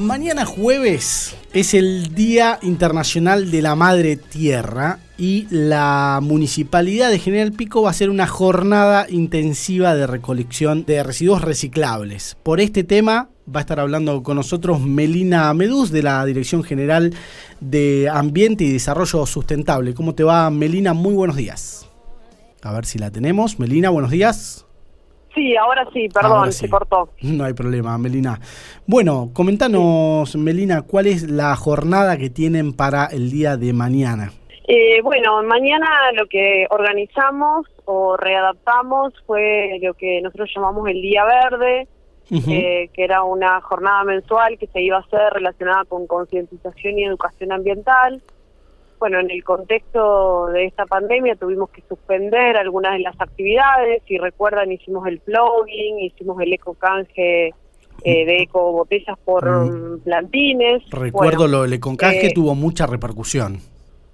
Mañana jueves es el Día Internacional de la Madre Tierra y la Municipalidad de General Pico va a hacer una jornada intensiva de recolección de residuos reciclables. Por este tema va a estar hablando con nosotros Melina Medús de la Dirección General de Ambiente y Desarrollo Sustentable. ¿Cómo te va Melina? Muy buenos días. A ver si la tenemos. Melina, buenos días. Sí, ahora sí, perdón, se cortó. No hay problema, Melina. Bueno, comentanos, Melina, ¿cuál es la jornada que tienen para el día de mañana? Eh, bueno, mañana lo que organizamos o readaptamos fue lo que nosotros llamamos el Día Verde, eh, que era una jornada mensual que se iba a hacer relacionada con concientización y educación ambiental bueno, en el contexto de esta pandemia tuvimos que suspender algunas de las actividades. Si recuerdan, hicimos el plugin, hicimos el eco canje eh, de eco botellas por mm. plantines. Recuerdo lo del eco canje eh, tuvo mucha repercusión.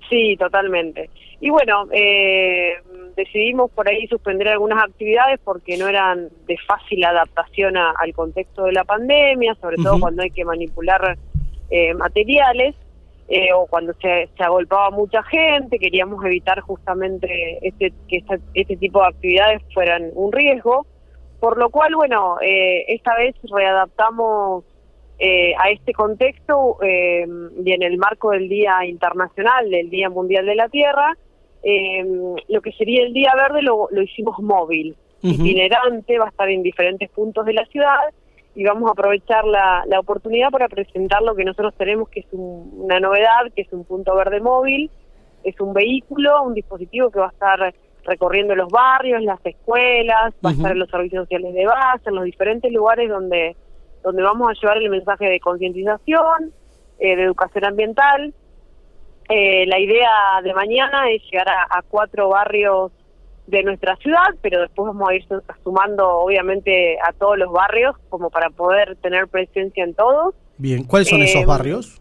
Sí, totalmente. Y bueno, eh, decidimos por ahí suspender algunas actividades porque no eran de fácil adaptación al contexto de la pandemia, sobre todo cuando hay que manipular materiales. Eh, o cuando se, se agolpaba mucha gente, queríamos evitar justamente este, que este tipo de actividades fueran un riesgo, por lo cual, bueno, eh, esta vez readaptamos eh, a este contexto y en el marco del Día Internacional, del Día Mundial de la Tierra, lo que sería el Día Verde lo, lo hicimos móvil, itinerante, va a estar en diferentes puntos de la ciudad y vamos a aprovechar la, la oportunidad para presentar lo que nosotros tenemos, que es una novedad, que es un punto verde móvil, es un vehículo, un dispositivo que va a estar recorriendo los barrios, las escuelas, va a estar en los servicios sociales de base, en los diferentes lugares donde, donde vamos a llevar el mensaje de concientización, eh, de educación ambiental. Eh, la idea de mañana es llegar a cuatro barrios de nuestra ciudad, pero después vamos a ir sumando obviamente a todos los barrios como para poder tener presencia en todos. Bien, ¿cuáles son esos eh, barrios?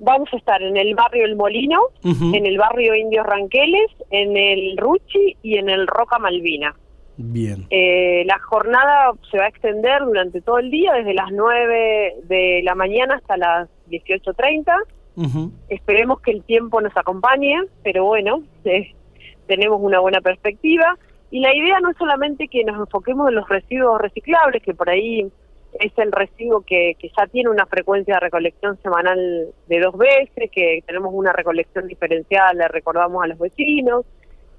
Vamos a estar en el barrio El Molino, en el barrio Indios Ranqueles, en el Ruchi y en el Roca Malvina. Bien. Eh, la jornada se va a extender durante todo el día, desde las 9 de la mañana hasta las 18.30. Esperemos que el tiempo nos acompañe, pero bueno, eh, tenemos una buena perspectiva. Y la idea no es solamente que nos enfoquemos en los residuos reciclables, que por ahí es el residuo que, que ya tiene una frecuencia de recolección semanal de dos veces, que tenemos una recolección diferencial, le recordamos a los vecinos,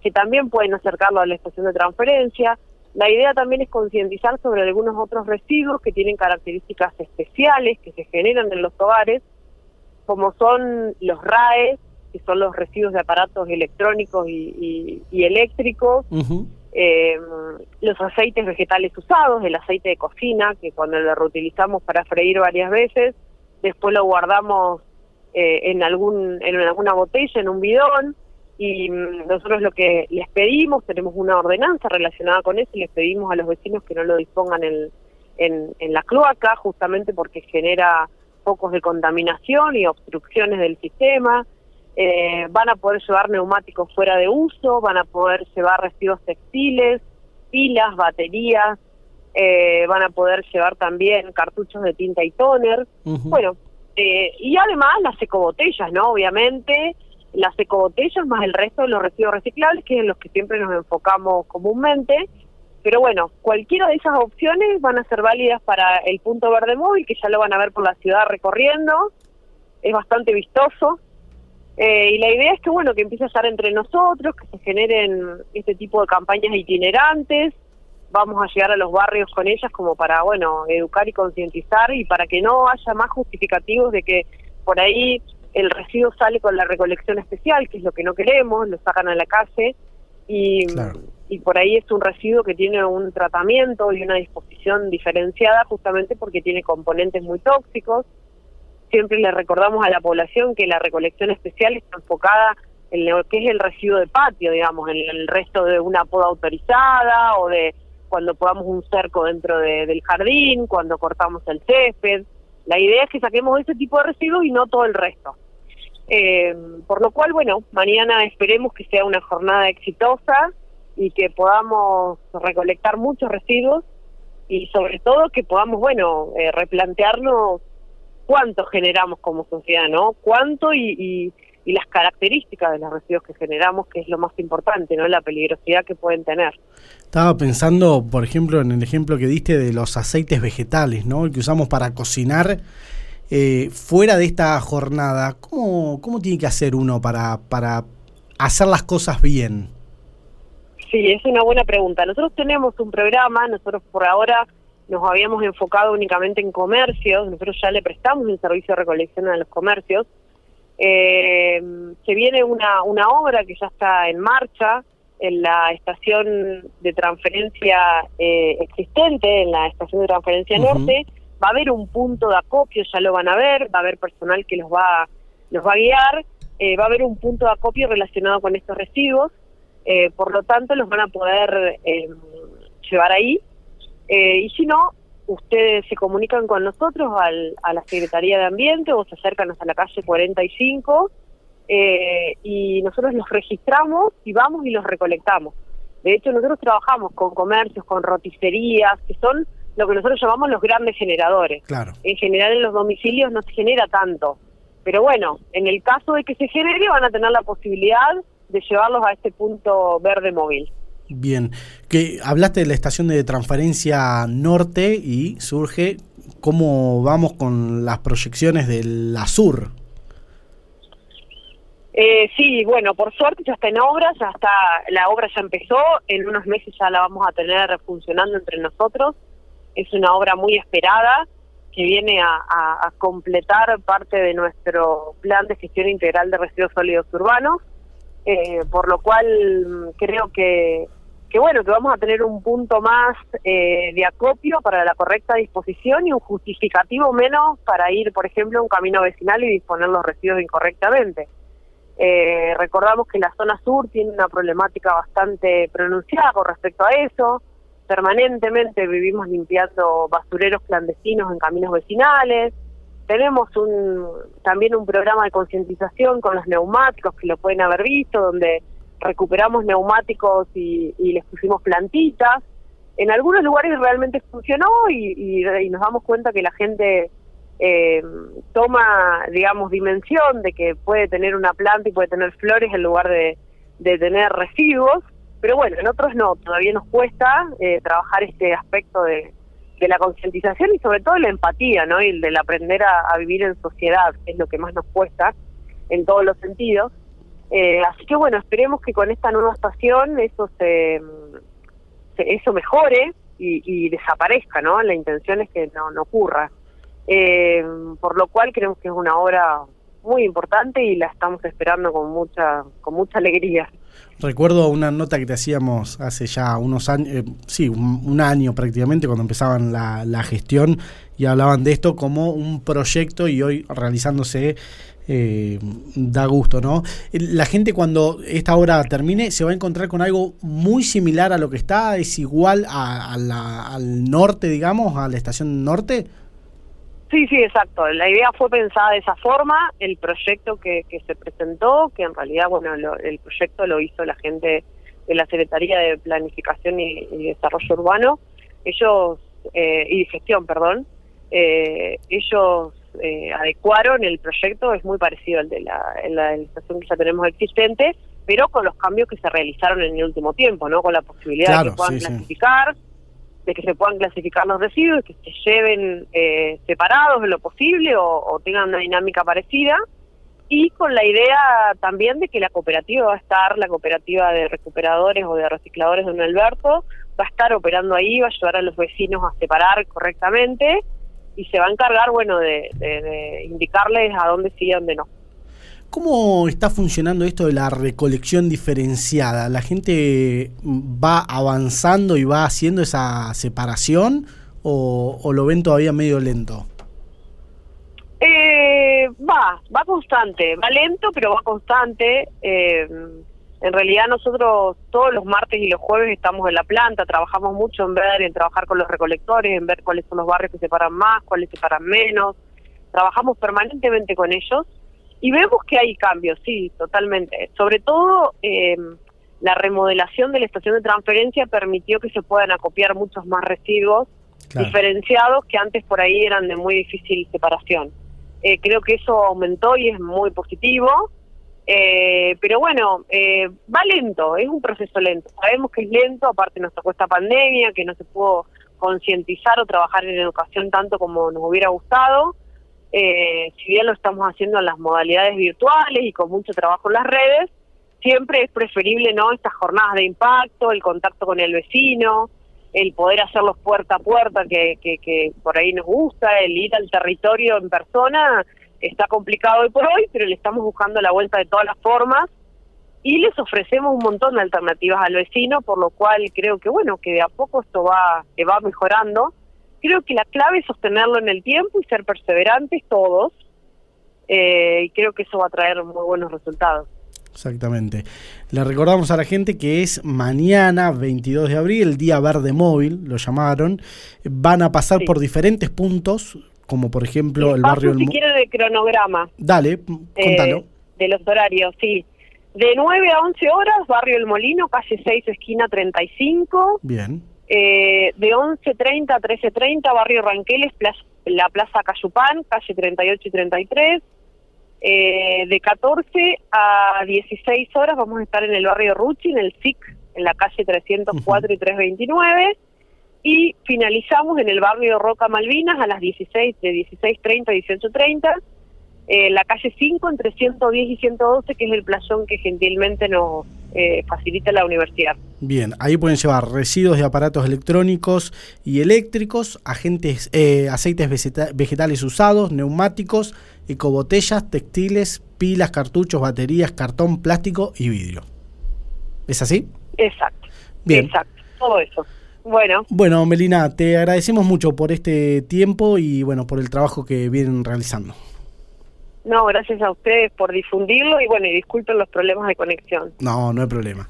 que también pueden acercarlo a la estación de transferencia. La idea también es concientizar sobre algunos otros residuos que tienen características especiales que se generan en los hogares, como son los RAEs, que son los residuos de aparatos electrónicos y, eléctricos, eh, los aceites vegetales usados, el aceite de cocina, que cuando lo reutilizamos para freír varias veces, después lo guardamos eh, en, algún, en alguna botella, en un bidón, y mm, nosotros lo que les pedimos, tenemos una ordenanza relacionada con eso, y les pedimos a los vecinos que no lo dispongan en, en, en la cloaca, justamente porque genera focos de contaminación y obstrucciones del sistema, eh, van a poder llevar neumáticos fuera de uso, van a poder llevar residuos textiles, pilas, baterías, eh, van a poder llevar también cartuchos de tinta y toner. Bueno, eh, y además las ecobotellas, ¿no? Obviamente, las ecobotellas más el resto de los residuos reciclables, que es en los que siempre nos enfocamos comúnmente. Pero bueno, cualquiera de esas opciones van a ser válidas para el punto verde móvil, que ya lo van a ver por la ciudad recorriendo. Es bastante vistoso, eh, y la idea es que, bueno, que empiece a estar entre nosotros, que se generen este tipo de campañas itinerantes. Vamos a llegar a los barrios con ellas como para, bueno, educar y concientizar y para que no haya más justificativos de que por ahí el residuo sale con la recolección especial, que es lo que no queremos, lo sacan a la calle y, y por ahí es un residuo que tiene un tratamiento y una disposición diferenciada justamente porque tiene componentes muy tóxicos siempre le recordamos a la población que la recolección especial está enfocada en lo que es el residuo de patio, digamos, en el resto de una poda autorizada o de cuando podamos un cerco dentro del jardín, cuando cortamos el césped. La idea es que saquemos ese tipo de residuos y no todo el resto. Eh, por lo cual, bueno, mañana esperemos que sea una jornada exitosa y que podamos recolectar muchos residuos y sobre todo que podamos, bueno, eh, replantearnos cuánto generamos como sociedad, ¿no? Cuánto y, y, las características de los residuos que generamos, que es lo más importante, ¿no? La peligrosidad que pueden tener. Estaba pensando, por ejemplo, en el ejemplo que diste de los aceites vegetales, ¿no? El que usamos para cocinar. Eh, fuera de esta jornada, ¿cómo, ¿cómo tiene que hacer uno para, para hacer las cosas bien? Sí, es una buena pregunta. Nosotros tenemos un programa, nosotros por ahora nos habíamos enfocado únicamente en comercios, nosotros ya le prestamos un servicio de recolección a los comercios. Eh, se viene una, una obra que ya está en marcha en la estación de transferencia eh, existente, en la estación de transferencia norte. Va a haber un punto de acopio, ya lo van a ver, va a haber personal que los va, los va a guiar, eh, va a haber un punto de acopio relacionado con estos residuos eh, por lo tanto los van a poder eh, llevar ahí. Eh, y si no, ustedes se comunican con nosotros al, a la Secretaría de Ambiente o se acercan hasta la calle 45 y nosotros los registramos y vamos y los recolectamos. De hecho, nosotros trabajamos con comercios, con roticerías, que son lo que nosotros llamamos los grandes generadores. Claro. En general en los domicilios no se genera tanto. Pero bueno, en el caso de que se genere van a tener la posibilidad de llevarlos a este punto verde móvil. Bien, que hablaste de la estación de transferencia norte y surge cómo vamos con las proyecciones de la sur. Eh, sí, bueno, por suerte ya está en obra, ya está, la obra ya empezó, en unos meses ya la vamos a tener funcionando entre nosotros. Es una obra muy esperada que viene a, a completar parte de nuestro plan de gestión integral de residuos sólidos urbanos. Eh, por lo cual mm, creo que, que bueno, que vamos a tener un punto más eh, de acopio para la correcta disposición y un justificativo menos para ir, por ejemplo, a un camino vecinal y disponer los residuos incorrectamente. Eh, recordamos que la zona sur tiene una problemática bastante pronunciada con respecto a eso. Permanentemente vivimos limpiando basureros clandestinos en caminos vecinales, tenemos un, también un programa de concientización con los neumáticos que lo pueden haber visto, donde recuperamos neumáticos y, les pusimos plantitas. En algunos lugares realmente funcionó y, nos damos cuenta que la gente eh, toma, digamos, dimensión de que puede tener una planta y puede tener flores en lugar de, tener residuos. Pero bueno, en otros no, todavía nos cuesta eh, trabajar este aspecto de, de la concientización y sobre todo la empatía, ¿no? Y el del aprender a, vivir en sociedad, que es lo que más nos cuesta en todos los sentidos. Eh, así que bueno, esperemos que con esta nueva estación eso se, eso mejore y, desaparezca, ¿no? La intención es que no, no ocurra. Eh, por lo cual creemos que es una obra muy importante y la estamos esperando con mucha con mucha alegría. Recuerdo una nota que te hacíamos hace ya unos años, eh, sí, un, año prácticamente, cuando empezaban la, la, gestión y hablaban de esto como un proyecto y hoy realizándose eh, da gusto, ¿no? La gente cuando esta obra termine se va a encontrar con algo muy similar a lo que está, es igual a, al norte, digamos, a la estación norte. Sí, sí, exacto. La idea fue pensada de esa forma. El proyecto que, que se presentó, que en realidad, bueno, el proyecto lo hizo la gente de la Secretaría de Planificación y, Desarrollo Urbano, ellos, eh, y gestión, perdón, eh, ellos eh, adecuaron el proyecto, es muy parecido al de la, la estación que ya tenemos existente, pero con los cambios que se realizaron en el último tiempo, ¿no? Con la posibilidad de que puedan clasificar de que se puedan clasificar los residuos, que se lleven eh, separados en lo posible o, tengan una dinámica parecida, y con la idea también de que la cooperativa va a estar, la cooperativa de recuperadores o de recicladores de Don Alberto, va a estar operando ahí, va a ayudar a los vecinos a separar correctamente y se va a encargar, bueno, de, de indicarles a dónde sí y a dónde no. ¿Cómo está funcionando esto de la recolección diferenciada? ¿La gente va avanzando y va haciendo esa separación o, lo ven todavía medio lento? Eh, va, va constante, va lento pero va constante. Eh, en realidad nosotros todos los martes y los jueves estamos en la planta, trabajamos mucho en ver, en trabajar con los recolectores, en ver cuáles son los barrios que separan más, cuáles separan menos. Trabajamos permanentemente con ellos y vemos que hay cambios, sí, totalmente. Sobre todo, eh, la remodelación de la estación de transferencia permitió que se puedan acopiar muchos más residuos diferenciados que antes por ahí eran de muy difícil separación. Eh, creo que eso aumentó y es muy positivo. Eh, pero bueno, eh, va lento, es un proceso lento. Sabemos que es lento, aparte nos tocó esta pandemia, que no se pudo concientizar o trabajar en educación tanto como nos hubiera gustado. Eh, si bien lo estamos haciendo en las modalidades virtuales y con mucho trabajo en las redes, siempre es preferible no estas jornadas de impacto, el contacto con el vecino, el poder hacerlos puerta a puerta que, que, que por ahí nos gusta, el ir al territorio en persona está complicado hoy por hoy, pero le estamos buscando la vuelta de todas las formas y les ofrecemos un montón de alternativas al vecino, por lo cual creo que bueno, que de a poco esto va, que va mejorando. Creo que la clave es sostenerlo en el tiempo y ser perseverantes todos, eh, y creo que eso va a traer muy buenos resultados. Exactamente. Le recordamos a la gente que es mañana, 22 de abril, el Día Verde Móvil, lo llamaron. Van a pasar por diferentes puntos, como por ejemplo el barrio... Si quiere de cronograma. Dale, contalo. Eh, de los horarios, sí. De 9 a 11 horas, barrio El Molino, calle 6, esquina 35. Bien. Eh, de 11.30 a 13.30, barrio Ranqueles, la Plaza Cayupán, calle 38 y 33. Eh, de 14 a 16 horas vamos a estar en el barrio Ruchi, en el SIC, en la calle 304 y 329 y finalizamos en el barrio Roca Malvinas a las 16, de 16.30 a 18.30, eh, la calle 5 entre 110 y 112, que es el playón que gentilmente nos eh, facilita la universidad. Bien, ahí pueden llevar residuos de aparatos electrónicos y eléctricos, agentes, eh, aceites vegetales usados, neumáticos, ecobotellas, textiles, pilas, cartuchos, baterías, cartón, plástico y vidrio. ¿Es así? Exacto. Bien. Exacto, todo eso. Bueno. Bueno, Melina, te agradecemos mucho por este tiempo y bueno, por el trabajo que vienen realizando. No, gracias a ustedes por difundirlo y bueno, y disculpen los problemas de conexión. No, no hay problema.